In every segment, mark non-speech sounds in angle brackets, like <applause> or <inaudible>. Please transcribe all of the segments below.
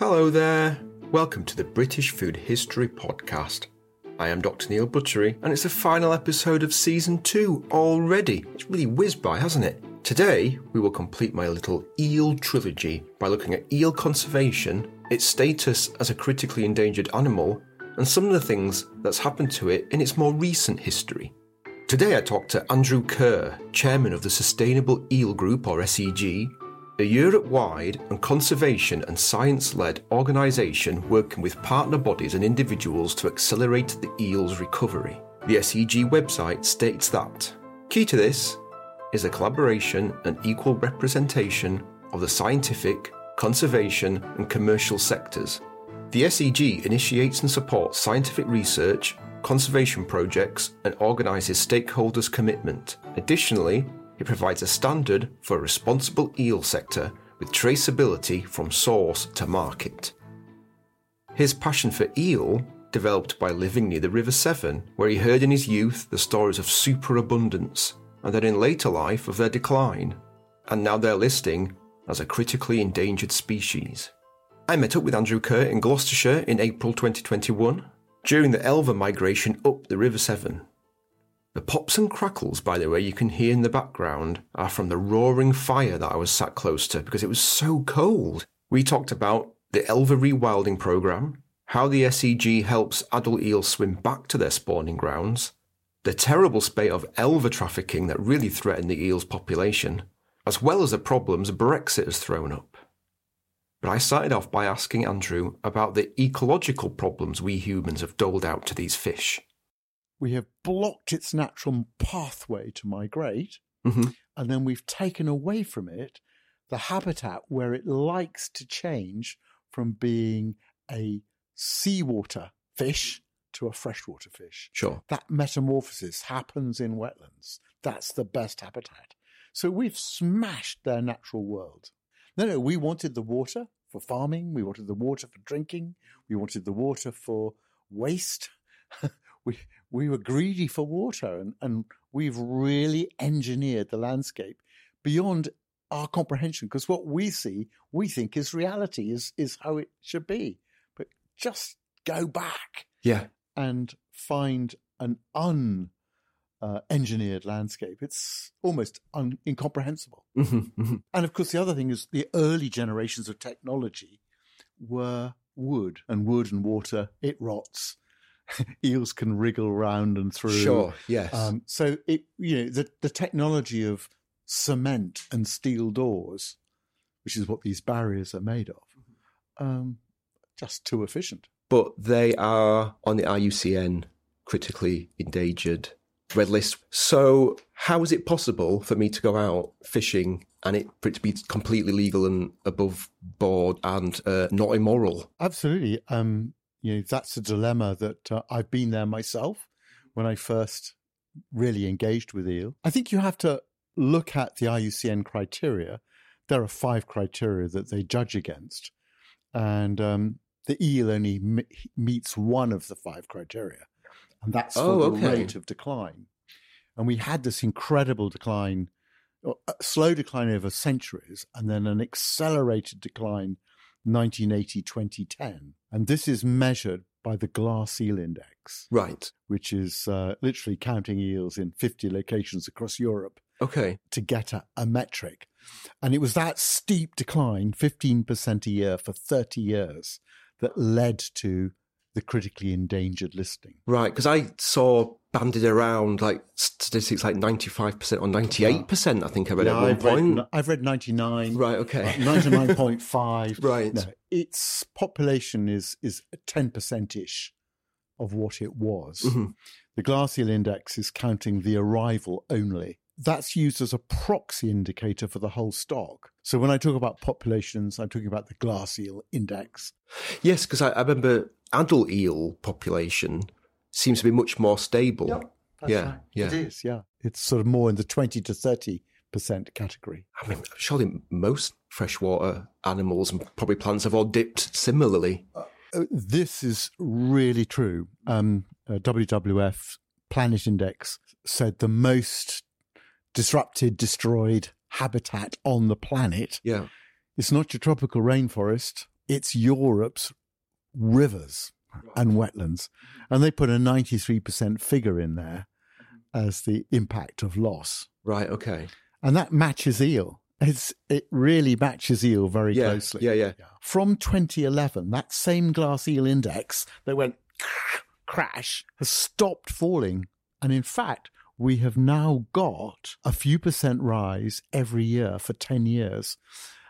Hello there. Welcome to the British Food History Podcast. I am Dr. Neil Buttery, and it's the final episode of season two already. It's really whizzed by, hasn't it? Today, we will complete my little eel trilogy by looking at eel conservation, its status as a critically endangered animal, and some of the things that's happened to it in its more recent history. Today, I talked to Andrew Kerr, chairman of the Sustainable Eel Group, or SEG, a Europe wide and conservation and science led organisation working with partner bodies and individuals to accelerate the eel's recovery. The SEG website states that key to this is the collaboration and equal representation of the scientific, conservation, and commercial sectors. The SEG initiates and supports scientific research, conservation projects, and organises stakeholders' commitment. Additionally, it provides a standard for a responsible eel sector with traceability from source to market. His passion for eel developed by living near the River Severn, where he heard in his youth the stories of superabundance, and then in later life of their decline, and now their listing as a critically endangered species. I met up with Andrew Kerr in Gloucestershire in April 2021 during the elver migration up the River Severn. The pops and crackles, by the way, you can hear in the background are from the roaring fire that I was sat close to because it was so cold. We talked about the elver rewilding program, how the SEG helps adult eels swim back to their spawning grounds, the terrible spate of elver trafficking that really threatened the eel's population, as well as the problems Brexit has thrown up. But I started off by asking Andrew about the ecological problems we humans have doled out to these fish we have blocked its natural pathway to migrate, mm-hmm. and then we've taken away from it the habitat where it likes to change from being a seawater fish to a freshwater fish. Sure. That metamorphosis happens in wetlands. That's the best habitat. So we've smashed their natural world. No, no, we wanted the water for farming. We wanted the water for drinking. We wanted the water for waste. <laughs> we we were greedy for water and, and we've really engineered the landscape beyond our comprehension because what we see we think is reality is is how it should be. But just go back yeah. and find an un uh, engineered landscape. It's almost un- incomprehensible. Mm-hmm, mm-hmm. and of course the other thing is the early generations of technology were wood and wood and water it rots <laughs> eels can wriggle around and through. Sure, yes. Um, so it, you know, the, the technology of cement and steel doors, which is what these barriers are made of, um, just too efficient. But they are on the IUCN critically endangered red list. So how is it possible for me to go out fishing and it for it to be completely legal and above board and uh, not immoral? Absolutely. Um, you know that's a dilemma that uh, I've been there myself when I first really engaged with eel. I think you have to look at the IUCN criteria. There are five criteria that they judge against, and um, the eel only m- meets one of the five criteria, and that's for oh, the rate of decline. And we had this incredible decline, a slow decline over centuries, and then an accelerated decline 1980 2010. And this is measured by the Glass Eel Index. Right. Which is uh, literally counting eels in 50 locations across Europe. Okay. To get a, a metric. And it was that steep decline, 15% a year for 30 years, that led to the critically endangered listing. Right, because I saw banded around like statistics like 95% or 98%, I think I read yeah, at one I've point. Read, I've read 99. Right, okay. 99.5. <laughs> right. No, its population is, is 10% ish of what it was. Mm-hmm. The Glass Eel Index is counting the arrival only. That's used as a proxy indicator for the whole stock. So when I talk about populations, I'm talking about the Glass Eel Index. Yes, because I, I remember adult eel population seems to be much more stable. Yep, yeah, right. yeah, it is. Yeah, it's sort of more in the twenty to thirty percent category. I mean, surely most freshwater animals and probably plants have all dipped similarly. Uh, this is really true. Um, uh, WWF Planet Index said the most disrupted, destroyed habitat on the planet. Yeah, it's not your tropical rainforest it's Europe's rivers and wetlands. And they put a 93% figure in there as the impact of loss. Right. Okay. And that matches eel. It's, it really matches eel very Yeah. closely. Yeah. Yeah. From 2011, that same glass eel index that went crash has stopped falling. And in fact, we have now got a few percent rise every year for 10 years.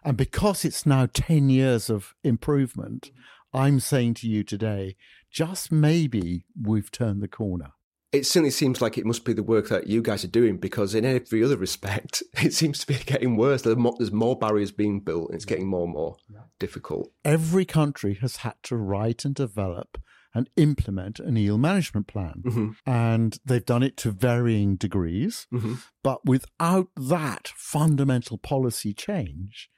And because it's now 10 years of improvement, I'm saying to you today, just maybe we've turned the corner. It certainly seems like it must be the work that you guys are doing because, in every other respect, <laughs> it seems to be getting worse. There's more, there's more barriers being built, and it's getting more and more difficult. Every country has had to write and develop and implement an eel management plan. Mhm. And they've done it to varying degrees. Mhm. But without that fundamental policy change,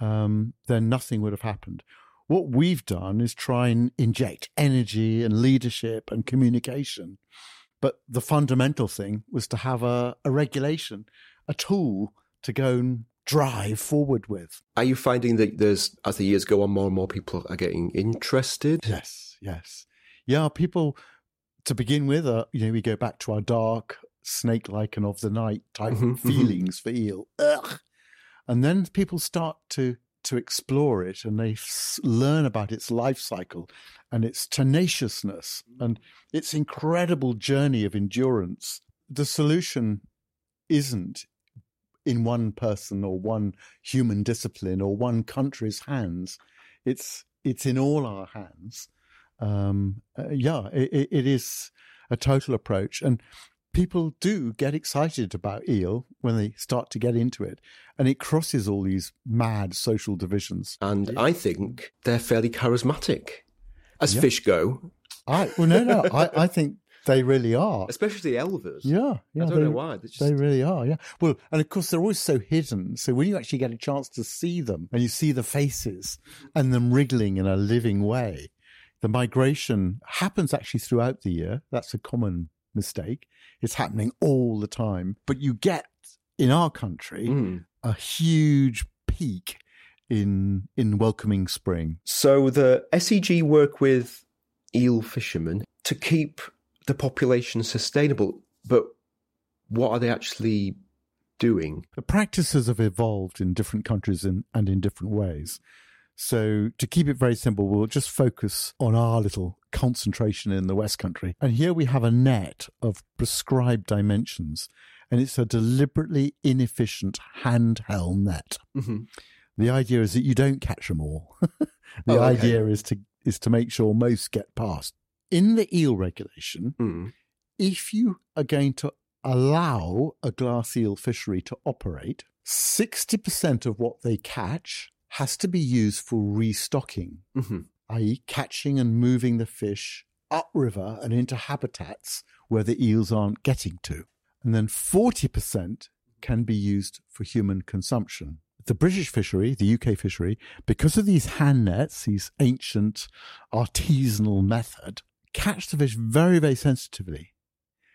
um, then nothing would have happened. What we've done is try and inject energy and leadership and communication. But the fundamental thing was to have a, a regulation, a tool to go and drive forward with. Are you finding that there's, as the years go on, more and more people are getting interested? Yes, yes. Yeah, people, to begin with, uh, you know, we go back to our dark, snake like and of the night type Mhm, mhm. feelings for eel. Ugh. And then people start to to explore it and they s- learn about its life cycle and its tenaciousness and its incredible journey of endurance. The solution isn't in one person or one human discipline or one country's hands. It's it's in all our hands. Um, uh, yeah, it, it is a total approach, and people do get excited about eel when they start to get into it, and it crosses all these mad social divisions. And I think they're fairly charismatic as Yeah. fish go, I well, no, no, I, <laughs> I think they really are. especially the elvers. Yeah, yeah, I don't they, know why. Just, They really are, yeah. Well, and of course, they're always so hidden. So when you actually get a chance to see them and you see the faces and them wriggling in a living way, the migration happens actually throughout the year. That's a common mistake. It's happening all the time. But you get in our country Mm. a huge peak in in welcoming spring. So the SEG work with eel fishermen to keep the population sustainable, but what are they actually doing? The practices have evolved in different countries and, and in different ways. So, to keep it very simple, we'll just focus on our little concentration in the West Country. And here we have a net of prescribed dimensions, and it's a deliberately inefficient handheld net. Mm-hmm. The idea is that you don't catch them all. <laughs> the Oh, okay. idea is to is to make sure most get past. In the eel regulation, Mm. if you are going to allow a glass eel fishery to operate, 60% of what they catch has to be used for restocking, hmm i.e., catching and moving the fish upriver and into habitats where the eels aren't getting to. And then 40% can be used for human consumption. The British fishery, the UK fishery, because of these hand nets, these ancient artisanal method, catch the fish very, very sensitively.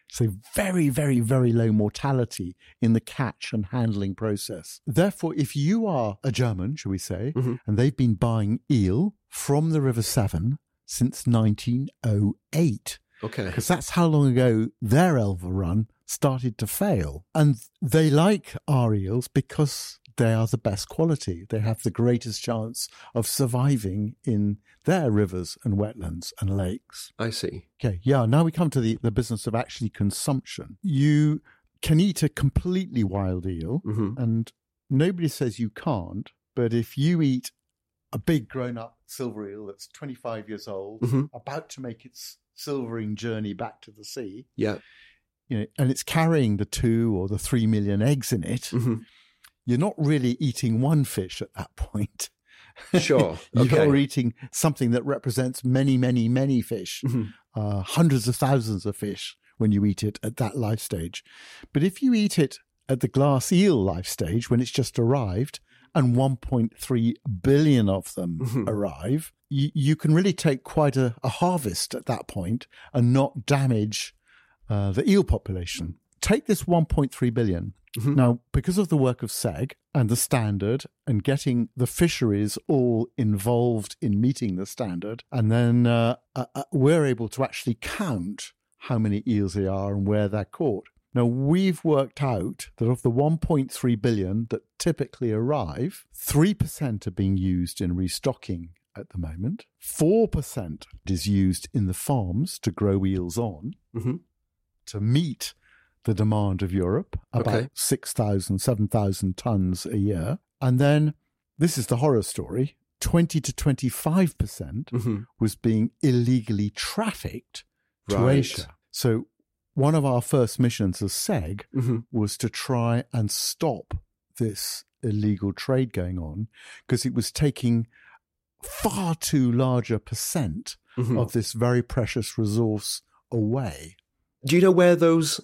So very, very, very low mortality in the catch and handling process. Therefore, if you are a German, shall we say, Mhm. and they've been buying eel from the River Severn since 1908, Okay. because that's how long ago their elver run started to fail. And they like our eels because they are the best quality. They have the greatest chance of surviving in their rivers and wetlands and lakes. I see. Okay, yeah, now we come to the, the business of actually consumption. You can eat a completely wild eel, hmm and nobody says you can't, but if you eat a big grown up silver eel that's 25 years old, hmm about to make its silvering journey back to the sea, Yeah. you know, and it's carrying the two or the three million eggs in it, hmm you're not really eating one fish at that point. Sure. <laughs> You're eating something that represents many, many, many fish, Mhm. uh, hundreds of thousands of fish when you eat it at that life stage. But if you eat it at the glass eel life stage when it's just arrived and 1.3 billion of them Mhm. arrive, you, you can really take quite a, a harvest at that point and not damage uh, the eel population. Take this 1.3 billion. Mhm. Now, because of the work of SEG and the standard and getting the fisheries all involved in meeting the standard, and then uh, uh, uh, we're able to actually count how many eels there are and where they're caught. Now, we've worked out that of the 1.3 billion that typically arrive, 3% are being used in restocking at the moment, 4% is used in the farms to grow eels on Mhm. to meet the demand of Europe, about Okay. 6,000, 7,000 tons a year. And then this is the horror story 20 to 25% Mhm. was being illegally trafficked to Right. Asia. So one of our first missions as SEG Mhm. was to try and stop this illegal trade going on because it was taking far too large a percent Mhm. of this very precious resource away. Do you know where those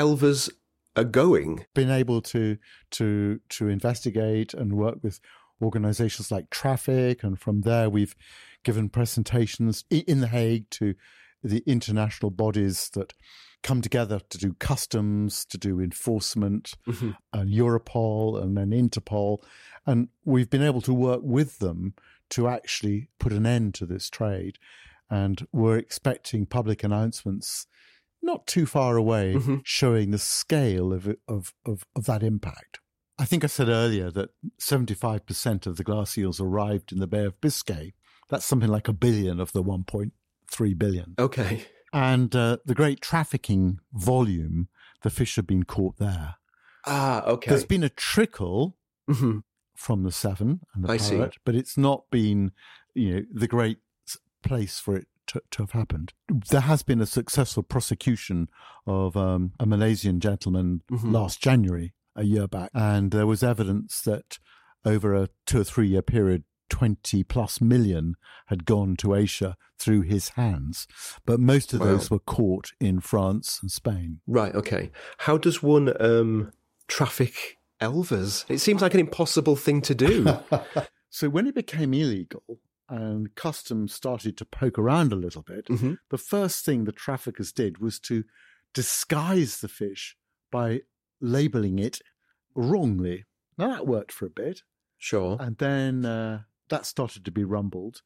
elvers are going? Been able to to to investigate and work with organizations like Traffic, and from there we've given presentations in The Hague to the international bodies that come together to do customs, to do enforcement, Mhm. and Europol and then Interpol. And we've been able to work with them to actually put an end to this trade. And we're expecting public announcements not too far away Mhm. showing the scale of, of, of, of that impact. I think I said earlier that 75% of the glass eels arrived in the Bay of Biscay. That's something like a billion of the 1.3 billion. Okay. And uh, the great trafficking volume, the fish have been caught there. Ah, okay. There's been a trickle Mhm. from the Severn and the I see. But it's not been, you know, the great place for it to, to have happened. There has been a successful prosecution of um, a Malaysian gentleman Mhm. last January, a year back, and there was evidence that over a two or three year period, 20 plus million had gone to Asia through his hands, but most of Wow. those were caught in France and Spain. Right, okay. How does one um, traffic elvers? It seems like an impossible thing to do. <laughs> so when it became illegal and customs started to poke around a little bit, Mhm. the first thing the traffickers did was to disguise the fish by labeling it wrongly. Now that worked for a bit, Sure. and then uh, that started to be rumbled,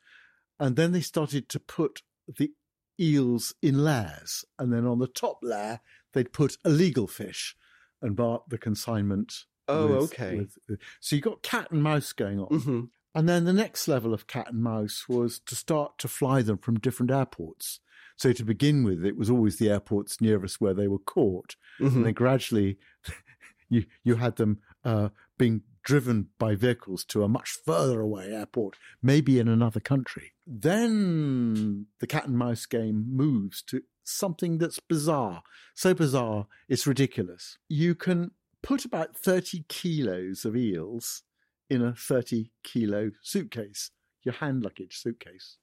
and then they started to put the eels in layers, and then on the top layer they'd put illegal fish and mark the consignment. Oh, with- okay. with- so you got cat and mouse going on. hmm And then the next level of cat and mouse was to start to fly them from different airports. So to begin with, it was always the airports nearest where they were caught, hmm and then gradually, <laughs> you you had them uh, being driven by vehicles to a much further away airport, maybe in another country. Then the cat and mouse game moves to something that's bizarre, so bizarre it's ridiculous. You can put about thirty kilos of eels in a 30 kilo suitcase, your hand luggage suitcase.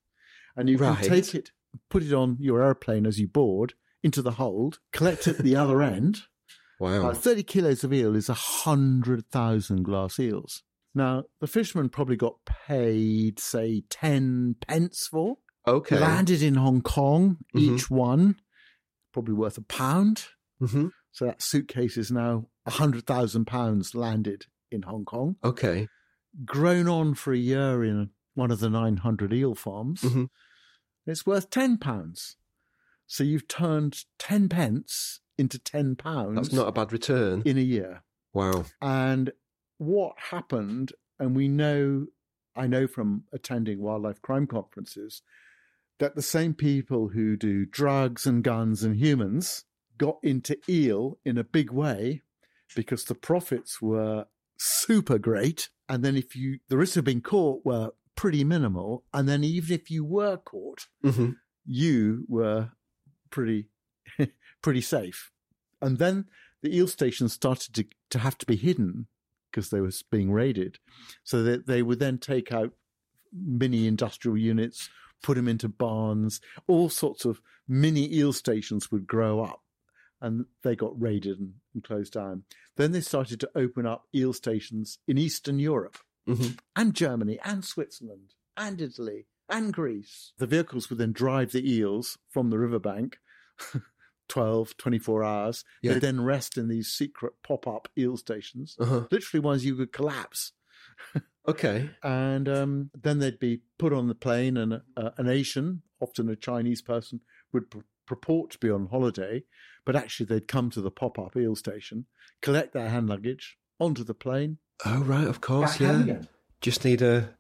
And you Right. can take it, put it on your airplane as you board into the hold, collect it at the other end. Wow. Uh, 30 kilos of eel is 100,000 glass eels. Now, the fisherman probably got paid, say, 10 pence for. Okay. Landed in Hong Kong, Mhm. each one, probably worth a pound. hmm So that suitcase is now 100,000 pounds landed in Hong Kong. Okay. grown on for a year in one of the 900 eel farms. Mhm. It's worth 10 pounds. So you've turned 10 pence into 10 pounds That's not a bad return. in a year. Wow. And what happened, and we know, I know from attending wildlife crime conferences, that the same people who do drugs and guns and humans got into eel in a big way because the profits were super great. And then if you, the risks of being caught were pretty minimal. And then even if you were caught, hmm you were pretty <laughs> pretty safe. And then the eel stations started to, to have to be hidden because they were being raided. So that they would then take out mini industrial units, put them into barns, all sorts of mini eel stations would grow up and they got raided and, and closed down. Then they started to open up eel stations in Eastern Europe hmm and Germany and Switzerland and Italy and Greece. The vehicles would then drive the eels from the riverbank <laughs> 12, 24 hours. Yeah. They then rest in these secret pop up eel stations, Uh-huh. literally ones you could collapse. <laughs> Okay. And um, then they'd be put on the plane, and uh, an Asian, often a Chinese person, would pr- purport to be on holiday, but actually they'd come to the pop up eel station, collect their hand luggage, onto the plane. Oh, right, of course, yeah. Just need a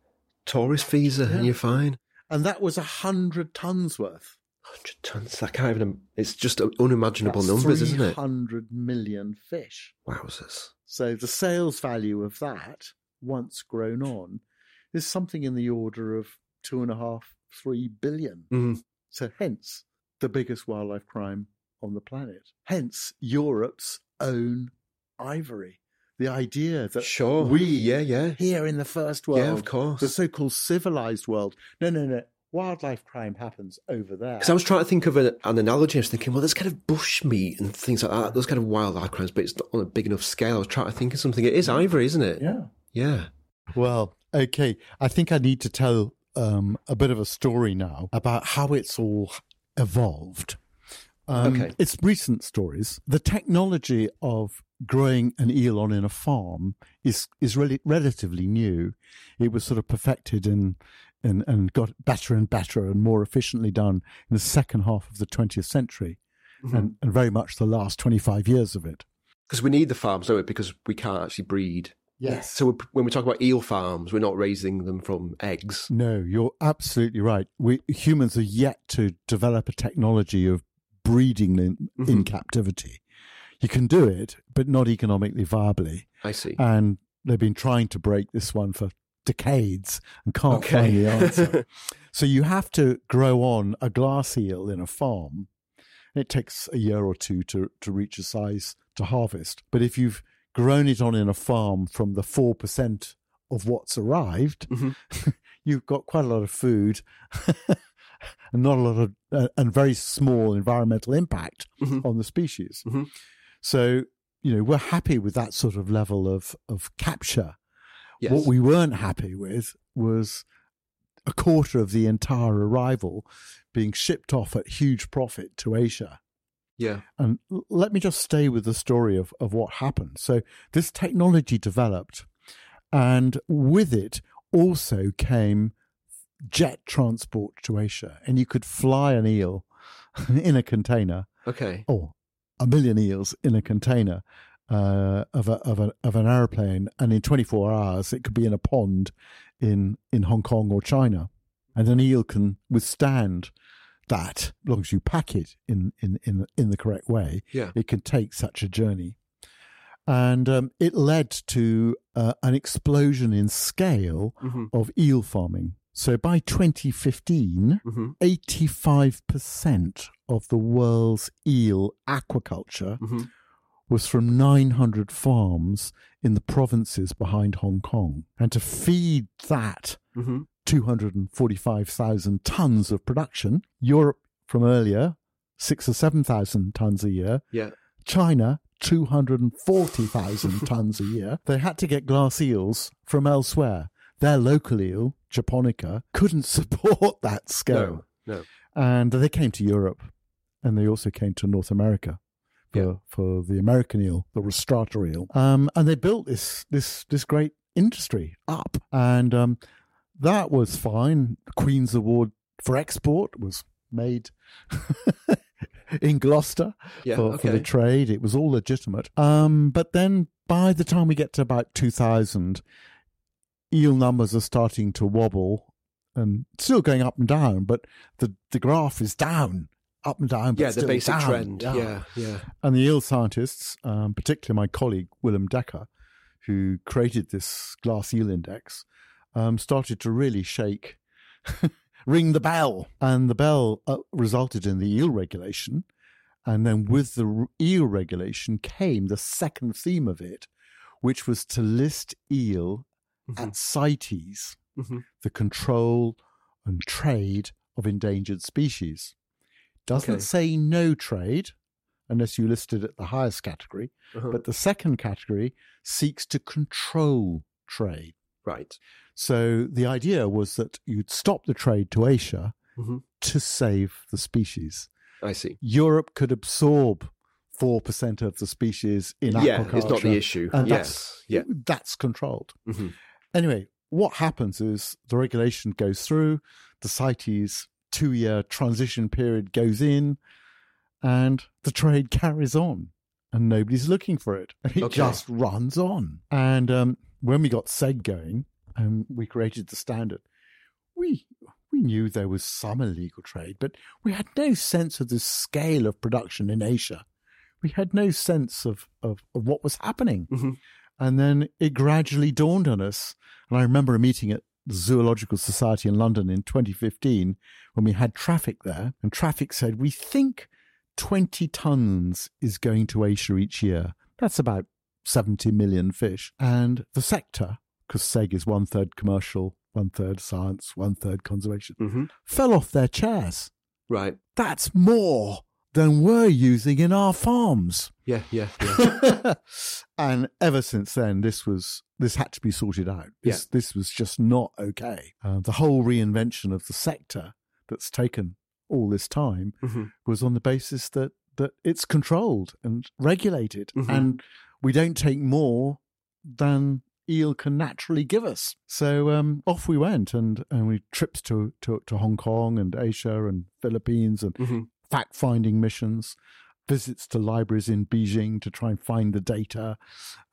tourist visa Yeah. and you're fine. And that was a hundred tons worth. 100 tons. I can't even, it's just unimaginable That's numbers, isn't it? Hundred million fish. Wowzers. So the sales value of that, once grown on, is something in the order of two and a half, three billion. Mm. So hence the biggest wildlife crime on the planet. Hence Europe's own ivory. The idea that Sure. we Yeah, yeah. here in the first world, Yeah, of course. the so-called civilized world. No, no, no. Wildlife crime happens over there. Because I was trying to think of an, an analogy. I was thinking, well, there's kind of bush meat and things like that. Those kind of wildlife crimes, but it's not on a big enough scale. I was trying to think of something. It is ivory, isn't it? yeah. Yeah. Well, okay. I think I need to tell um, a bit of a story now about how it's all evolved. Um, Okay. It's recent stories. The technology of growing an eel on in a farm is is really relatively new. It was sort of perfected and and and got better and better and more efficiently done in the second half of the 20th century, Mm-hmm. and, and very much the last 25 years of it. Because we need the farms, don't we? Because we can't actually breed. Yes. So when we talk about eel farms, we're not raising them from eggs. No, you're absolutely right. We humans are yet to develop a technology of breeding in, in Mhm. captivity. You can do it, but not economically viably. I see. And they've been trying to break this one for decades and can't Okay. find the answer. <laughs> so you have to grow on a glass eel in a farm. It takes a year or two to, to reach a size to harvest. But if you've grown it on in a farm from the 4% of what's arrived, Mhm. <laughs> you've got quite a lot of food <laughs> and not a lot of, uh, and very small environmental impact Mhm. on the species. Mhm. So, you know, we're happy with that sort of level of, of capture. Yes. What we weren't happy with was a quarter of the entire arrival being shipped off at huge profit to Asia. Yeah. And let me just stay with the story of, of what happened. So, this technology developed, and with it also came jet transport to Asia. And you could fly an eel <laughs> in a container, Okay. or a million eels in a container uh, of, a, of, a, of an aeroplane. And in 24 hours, it could be in a pond in, in Hong Kong or China. And an eel can withstand that as long as you pack it in, in, in, in the correct way Yeah. it can take such a journey. And um, it led to uh, an explosion in scale hmm of eel farming. So by 2015, hmm 85% of the world's eel aquaculture hmm was from 900 farms in the provinces behind Hong Kong. And to feed that hmm 245,000 tons of production, Europe from earlier, six or 7,000 tons a year, Yeah. China, 240,000 <laughs> tons a year. They had to get glass eels from elsewhere. Their local eel, Japonica, couldn't <laughs> support that scale. No. No. And they came to Europe and they also came to North America for, Yeah. for the American eel, the Rostrata eel. Um, and they built this, this, this great industry up. And um, that was fine. Queen's Award for export was made <laughs> in Gloucester Yeah. for, for the trade. It was all legitimate. Um, but then by the time we get to about 2000, eel numbers are starting to wobble and still going up and down, but the, the graph is down, up and down. But yeah, the basic down. trend. Yeah. Yeah. And the eel scientists, um, particularly my colleague Willem Dekker, who created this glass eel index, um, started to really shake, <laughs> ring the bell. And the bell uh, resulted in the eel regulation. And then with the eel regulation came the second theme of it, which was to list eel Mhm. at CITES, Mhm. the control and trade of endangered species. Doesn't Okay. say no trade unless you list it at the highest category, Uh-huh. but the second category seeks to control trade. Right. So the idea was that you'd stop the trade to Asia Mhm. to save the species. I see. Europe could absorb four percent of the species in Africa. Yeah, aquaculture. it's not the issue. and yes. Yeah. that's that's controlled. hmm Anyway, what happens is the regulation goes through, the CITES two year transition period goes in, and the trade <laughs> carries on, and nobody's looking for it. And it Okay. just runs on. And um, when we got SEG going and we created the standard, we we knew there was some illegal trade, but we had no sense of the scale of production in Asia. We had no sense of, of, of what was happening. Mhm. And then it gradually dawned on us. And I remember a meeting at the Zoological Society in London in 2015 when we had traffic there. And traffic said, We think 20 tons is going to Asia each year. That's about 70 million fish. And the sector, because SEG is one third commercial, one third science, one third conservation, hmm fell off their chairs. Right. That's more than we're using in our farms. Yeah. Yeah. Yeah. <laughs> and ever since then, this was this had to be sorted out. This this was just not okay. Uh, the whole reinvention of the sector that's taken all this time hmm was on the basis that that it's controlled and regulated, Mhm. and we don't take more than eel can naturally give us. So um, off we went, and and we trips to, to to Hong Kong and Asia and Philippines and hmm fact finding missions, visits to libraries in Beijing to try and find the data.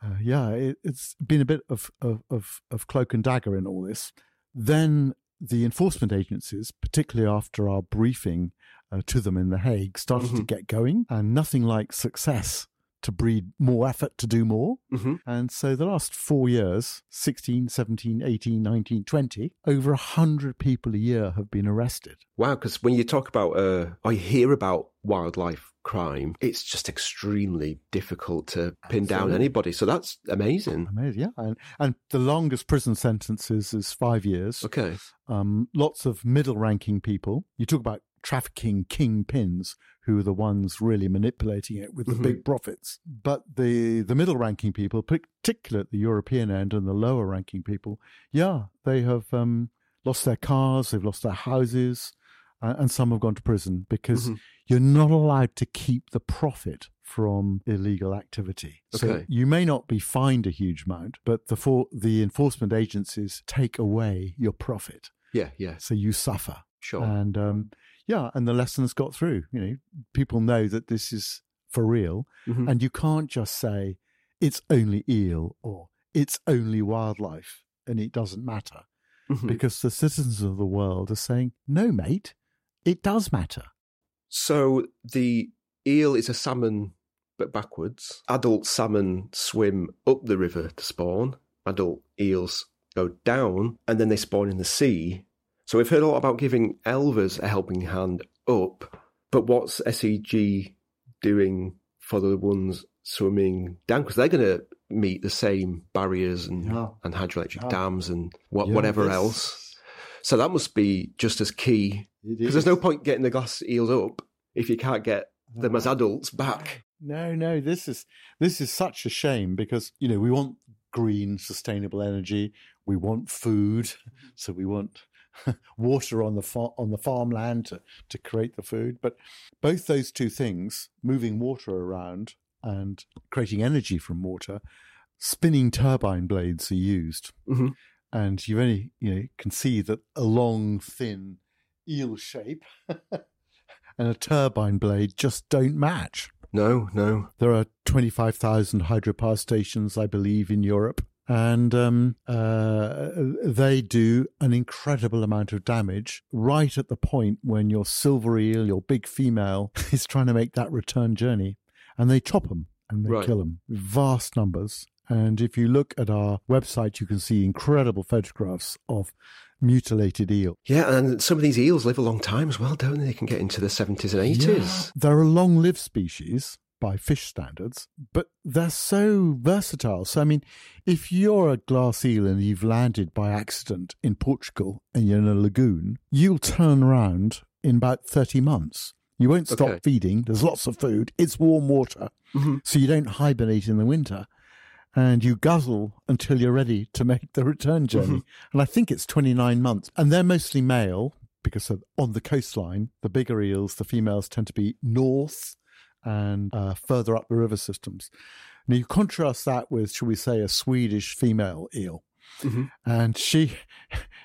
Uh, yeah, it, it's been a bit of, of, of, of cloak and dagger in all this. Then the enforcement agencies, particularly after our briefing uh, to them in The Hague, started to Mhm. get going, and nothing like success to breed more effort to do more. hmm And so the last four years 16, 17, 18, 19, 20 over 100 people a year have been arrested. Wow. Because when you talk about, uh, you hear about wildlife crime, it's just extremely difficult to pin down anybody. So that's amazing. Amazing, yeah. And, and the longest prison sentences is five years. Okay. Um, lots of middle ranking people. You talk about trafficking kingpins who are the ones really manipulating it with the Mhm. big profits. But the, the middle ranking people, particularly at the European end and the lower ranking people, yeah, they have um, lost their cars, they've lost their houses, uh, and some have gone to prison because Mhm. you're not allowed to keep the profit from illegal activity. So Okay. you may not be fined a huge amount, but the for, the enforcement agencies take away your profit, Yeah. Yeah. so you suffer. Sure. And um, yeah, and the lessons got through. You know, people know that this is for real, Mhm. and you can't just say it's only eel or it's only wildlife, and it doesn't matter Mhm. because the citizens of the world are saying, no, mate, it does matter. So the eel is a salmon, but backwards. Adult salmon swim up the river to spawn. Adult eels go down, and then they spawn in the sea. So we've heard a lot about giving elvers a helping hand up, but what's SEG doing for the ones swimming down? Because they're going to meet the same barriers and, Yeah. and hydroelectric Yeah. dams and what, Yeah, whatever else. So that must be just as key because there's no point getting the glass eels up if you can't get them as adults back. No, no, this is this is such a shame because you know we want green, sustainable energy. We want food, mm. so we want <laughs> water on the far, on the farmland to, to create the food. But both those two things, moving water around and creating energy from water, spinning turbine blades are used, Mhm. and you only you know can see that a long, thin eel shape <laughs> and a turbine blade just don't match. No, no. There are 25,000 hydropower stations, I believe, in Europe. And um, uh, they do an incredible amount of damage right at the point when your silver eel, your big female, <laughs> is trying to make that return journey. And they chop them and they Right. kill them. Vast numbers. And if you look at our website, you can see incredible photographs of mutilated eel. Yeah, and some of these eels live a long time as well, don't they? They can get into the 70s and 80s. Yeah. They're a long lived species by fish standards, but they're so versatile. So, I mean, if you're a glass eel and you've landed by accident in Portugal and you're in a lagoon, you'll turn around in about 30 months. You won't stop Okay. feeding. There's lots of food. It's warm water. Mhm. So you don't hibernate in the winter. And you guzzle until you're ready to make the return journey. And I think it's 29 months. And they're mostly male because on the coastline, the bigger eels, the females tend to be north and uh, further up the river systems. Now you contrast that with, shall we say, a Swedish female eel. Mm-hmm. And she,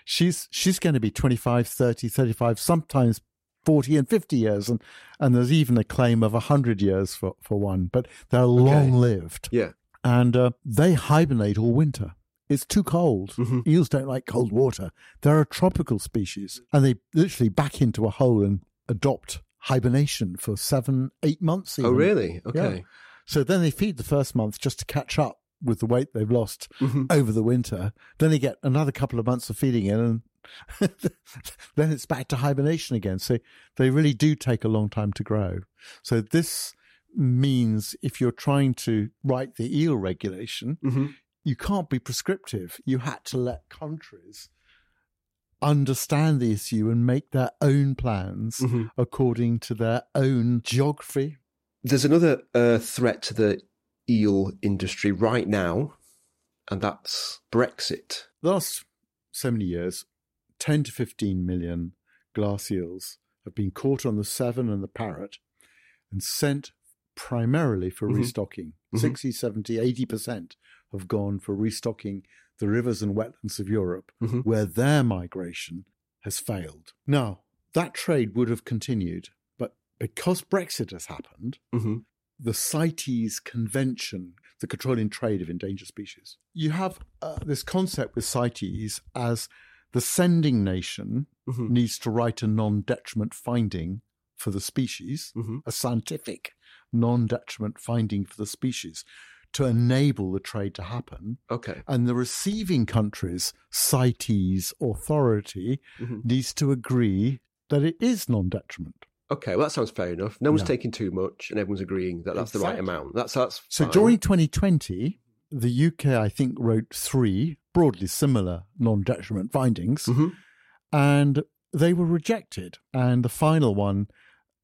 she's she's going to be 25, 30, 35, sometimes 40 and 50 years. And, and there's even a claim of 100 years for, for one, but they're okay. long lived. Yeah. And uh, they hibernate all winter. It's too cold. Mm-hmm. Eels don't like cold water. They're a tropical species, and they literally back into a hole and adopt hibernation for seven, eight months. Oh, even. Oh, really? Okay. Yeah. So then they feed the first month just to catch up with the weight they've lost mm-hmm. over the winter. Then they get another couple of months of feeding in, and <laughs> then it's back to hibernation again. So they really do take a long time to grow. So this means if you're trying to write the eel regulation, mm-hmm. you can't be prescriptive. You had to let countries understand the issue and make their own plans mm-hmm. according to their own geography. There's another uh, threat to the eel industry right now, and that's Brexit. The last so many years, 10 to 15 million glass eels have been caught on the Severn and the Parrett and sent primarily for mm-hmm. restocking. Mm-hmm. 60, 70, 80% have gone for restocking the rivers and wetlands of Europe, mm-hmm. where their migration has failed. Now, that trade would have continued, but because Brexit has happened, mm-hmm. the CITES Convention, the controlling trade of endangered species, you have uh, this concept with CITES as the sending nation mm-hmm. needs to write a non detriment finding for the species, mm-hmm. a scientific non detriment finding for the species to enable the trade to happen. Okay. And the receiving country's CITES authority mm-hmm. needs to agree that it is non detriment. Okay, well that sounds fair enough. No one's taking too much, and everyone's agreeing that that's exactly. the right amount. That's that's so. During 2020, the UK I think wrote three broadly similar non detriment findings, mm-hmm. and they were rejected. And the final one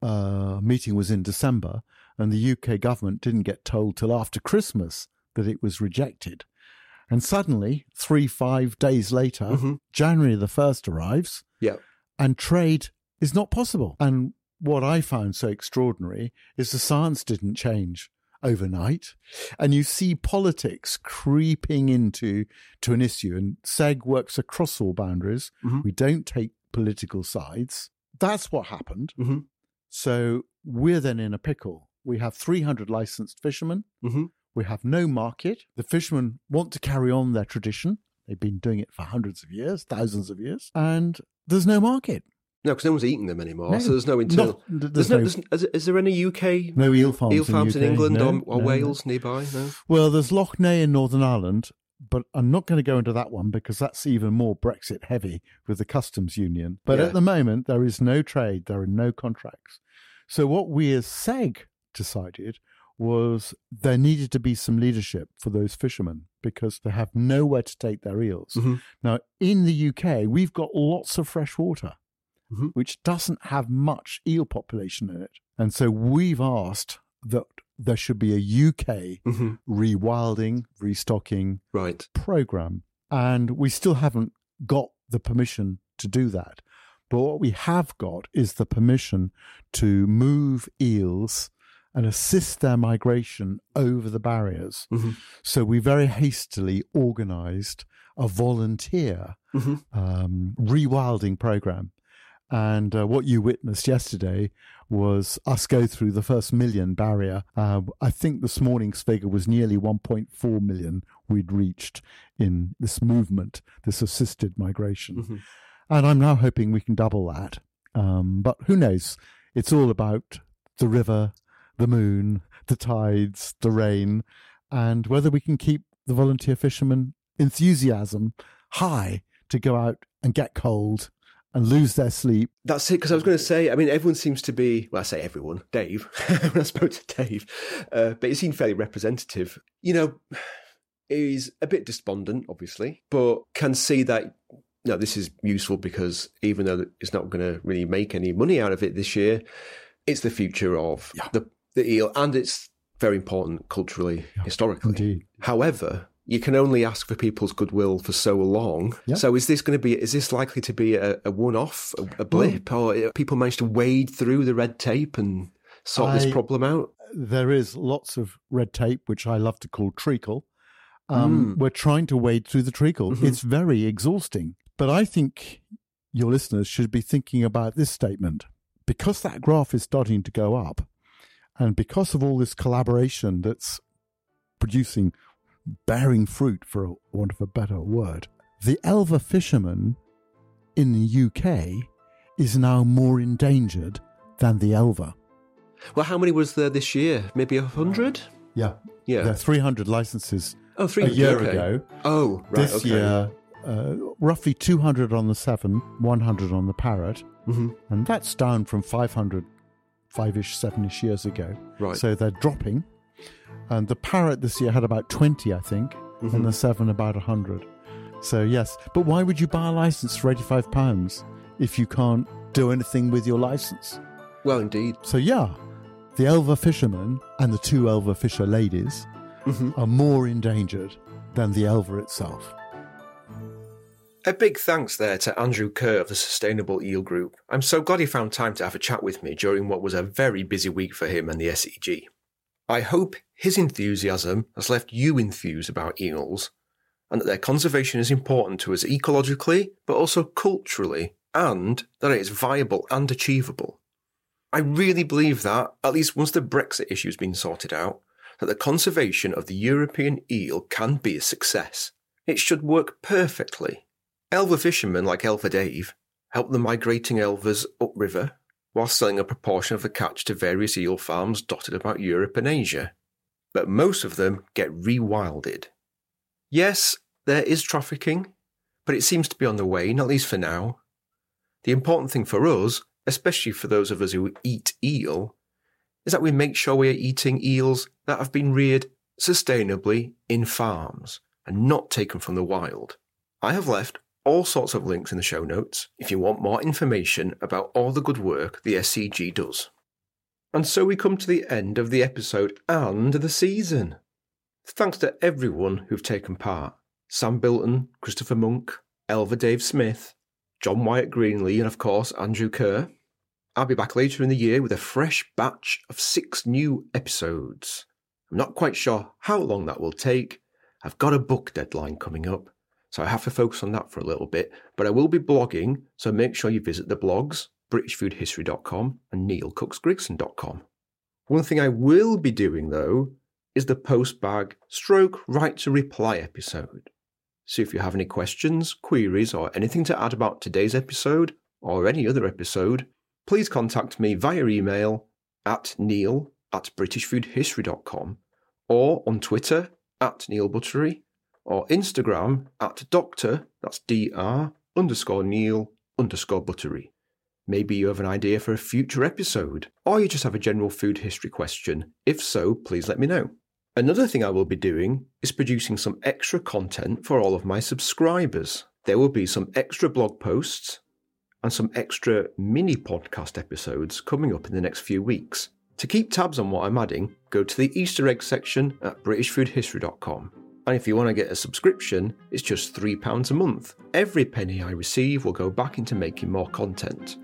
uh, meeting was in December, and the UK government didn't get told till after Christmas that it was rejected. And suddenly, three, five days later, mm-hmm. January the 1st arrives, yeah. and trade is not possible. And what I found so extraordinary is the science didn't change overnight. And you see politics creeping into to an issue. And SEG works across all boundaries. Mm-hmm. We don't take political sides. That's what happened. Mm-hmm. So we're then in a pickle we have 300 licensed fishermen. Mm-hmm. We have no market. The fishermen want to carry on their tradition. They've been doing it for hundreds of years, thousands of years, and there's no market. No, because no one's eating them anymore. No, so there's no internal. Not, there's, there's no, there's, is there any UK no eel farms, eel farms in, in England no, or, or Wales nearby? No. Well, there's Lough Neagh in Northern Ireland, but I'm not going to go into that one because that's even more Brexit heavy with the customs union. But yeah. at the moment, there is no trade. There are no contracts. So what we as SEG decided was there needed to be some leadership for those fishermen because they have nowhere to take their eels. Mm-hmm. Now, in the UK, we've got lots of fresh water, mm-hmm. which doesn't have much eel population in it. And so we've asked that there should be a UK mm-hmm. rewilding, restocking right. program. And we still haven't got the permission to do that. But what we have got is the permission to move eels and assist their migration over the barriers. Mm-hmm. So we very hastily organized a volunteer mm-hmm. um, rewilding program. And uh, what you witnessed yesterday was us go through the first million barrier. Uh, I think this morning's figure was nearly 1.4 million we'd reached in this movement, this assisted migration. Mm-hmm. And I'm now hoping we can double that. Um, but who knows? It's all about the river, the moon, the tides, the rain, and whether we can keep the volunteer fishermen enthusiasm high to go out and get cold and lose their sleep. That's it. Because I was going to say, I mean, everyone seems to be, well, I say everyone, Dave, <laughs> when I spoke to Dave, uh, but he seemed fairly representative. You know, he's a bit despondent, obviously, but can see that, no, this is useful because even though it's not going to really make any money out of it this year, it's the future of yeah. the the eel, and it's very important culturally, yeah, historically. Indeed. However, you can only ask for people's goodwill for so long. Yeah. So is this going to be? Is this likely to be a, a one-off, a, a blip, or uh, people manage to wade through the red tape and sort I- this problem out? There is lots of red tape, which I love to call treacle. Um, Mm. We're trying to wade through the treacle. Mhm. It's very exhausting. But I think your listeners should be thinking about this statement. Because that graph is starting to go up, and because of all this collaboration that's producing, bearing fruit, for want of a better word, the elver fisherman in the UK is now more endangered than the elver. Well, how many was there this year? Maybe a hundred. Yeah. Yeah. There are 300 licenses oh, three a year okay. ago. Oh, right. this okay. year, uh, roughly 200 on the Severn, 100 on the Parrett, hmm and that's down from 500 five-ish, seven-ish years ago. Right. So they're dropping. And the Parrett this year had about 20, I think, Mhm. and the Severn about 100. So yes, but why would you buy a license for 85 pounds if you can't do anything with your license? Well, indeed. So yeah, the elver fishermen and the two elver fisher ladies hmm are more endangered than the elver itself. A big thanks there to Andrew Kerr of the Sustainable Eel Group. I'm so glad he found time to have a chat with me during what was a very busy week for him and the SEG. I hope his enthusiasm has left you enthused about eels and that their conservation is important to us ecologically but also culturally and that it is viable and achievable. I really believe that, at least once the Brexit issue has been sorted out, that the conservation of the European eel can be a success. It should work perfectly. Elva fishermen like Elver Dave help the migrating elvers upriver while selling a proportion of the catch to various eel farms dotted about Europe and Asia. But most of them get rewilded. Yes, there is trafficking, but it seems to be on the wane, at least for now. The important thing for us, especially for those of us who eat eel, is that we make sure we are eating eels that have been reared sustainably in farms and not taken from the wild. I have left all sorts of links in the show notes if you want more information about all the good work the SEG does. And so we come to the end of the episode and the season. Thanks to everyone who've taken part Sam Bilton, Christopher Monk, Elver Dave Smith, John Wyatt Greenlee, and of course Andrew Kerr. I'll be back later in the year with a fresh batch of six new episodes. I'm not quite sure how long that will take. I've got a book deadline coming up, so I have to focus on that for a little bit. But I will be blogging, so make sure you visit the blogs, BritishFoodHistory.com and NeilCooksGrigson.com. One thing I will be doing though is the postbag stroke right to reply episode. So if you have any questions, queries, or anything to add about today's episode or any other episode, please contact me via email at neil at britishfoodhistory.com or on Twitter at Neil Buttery or Instagram at doctor, that's dr, underscore Neil underscore Buttery. Maybe you have an idea for a future episode, or you just have a general food history question. If so, please let me know. Another thing I will be doing is producing some extra content for all of my subscribers. There will be some extra blog posts and some extra mini podcast episodes coming up in the next few weeks. To keep tabs on what I'm adding, go to the Easter egg section at BritishFoodHistory.com. And if you want to get a subscription, it's just £3 a month. Every penny I receive will go back into making more content.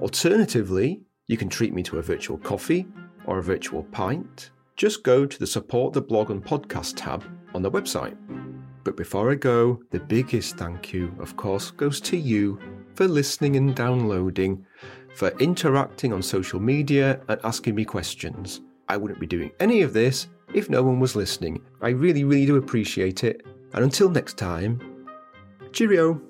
Alternatively, you can treat me to a virtual coffee or a virtual pint. Just go to the Support the Blog and Podcast tab on the website. But before I go, the biggest thank you, of course, goes to you for listening and downloading, for interacting on social media and asking me questions. I wouldn't be doing any of this if no one was listening. I really, really do appreciate it. And until next time, cheerio.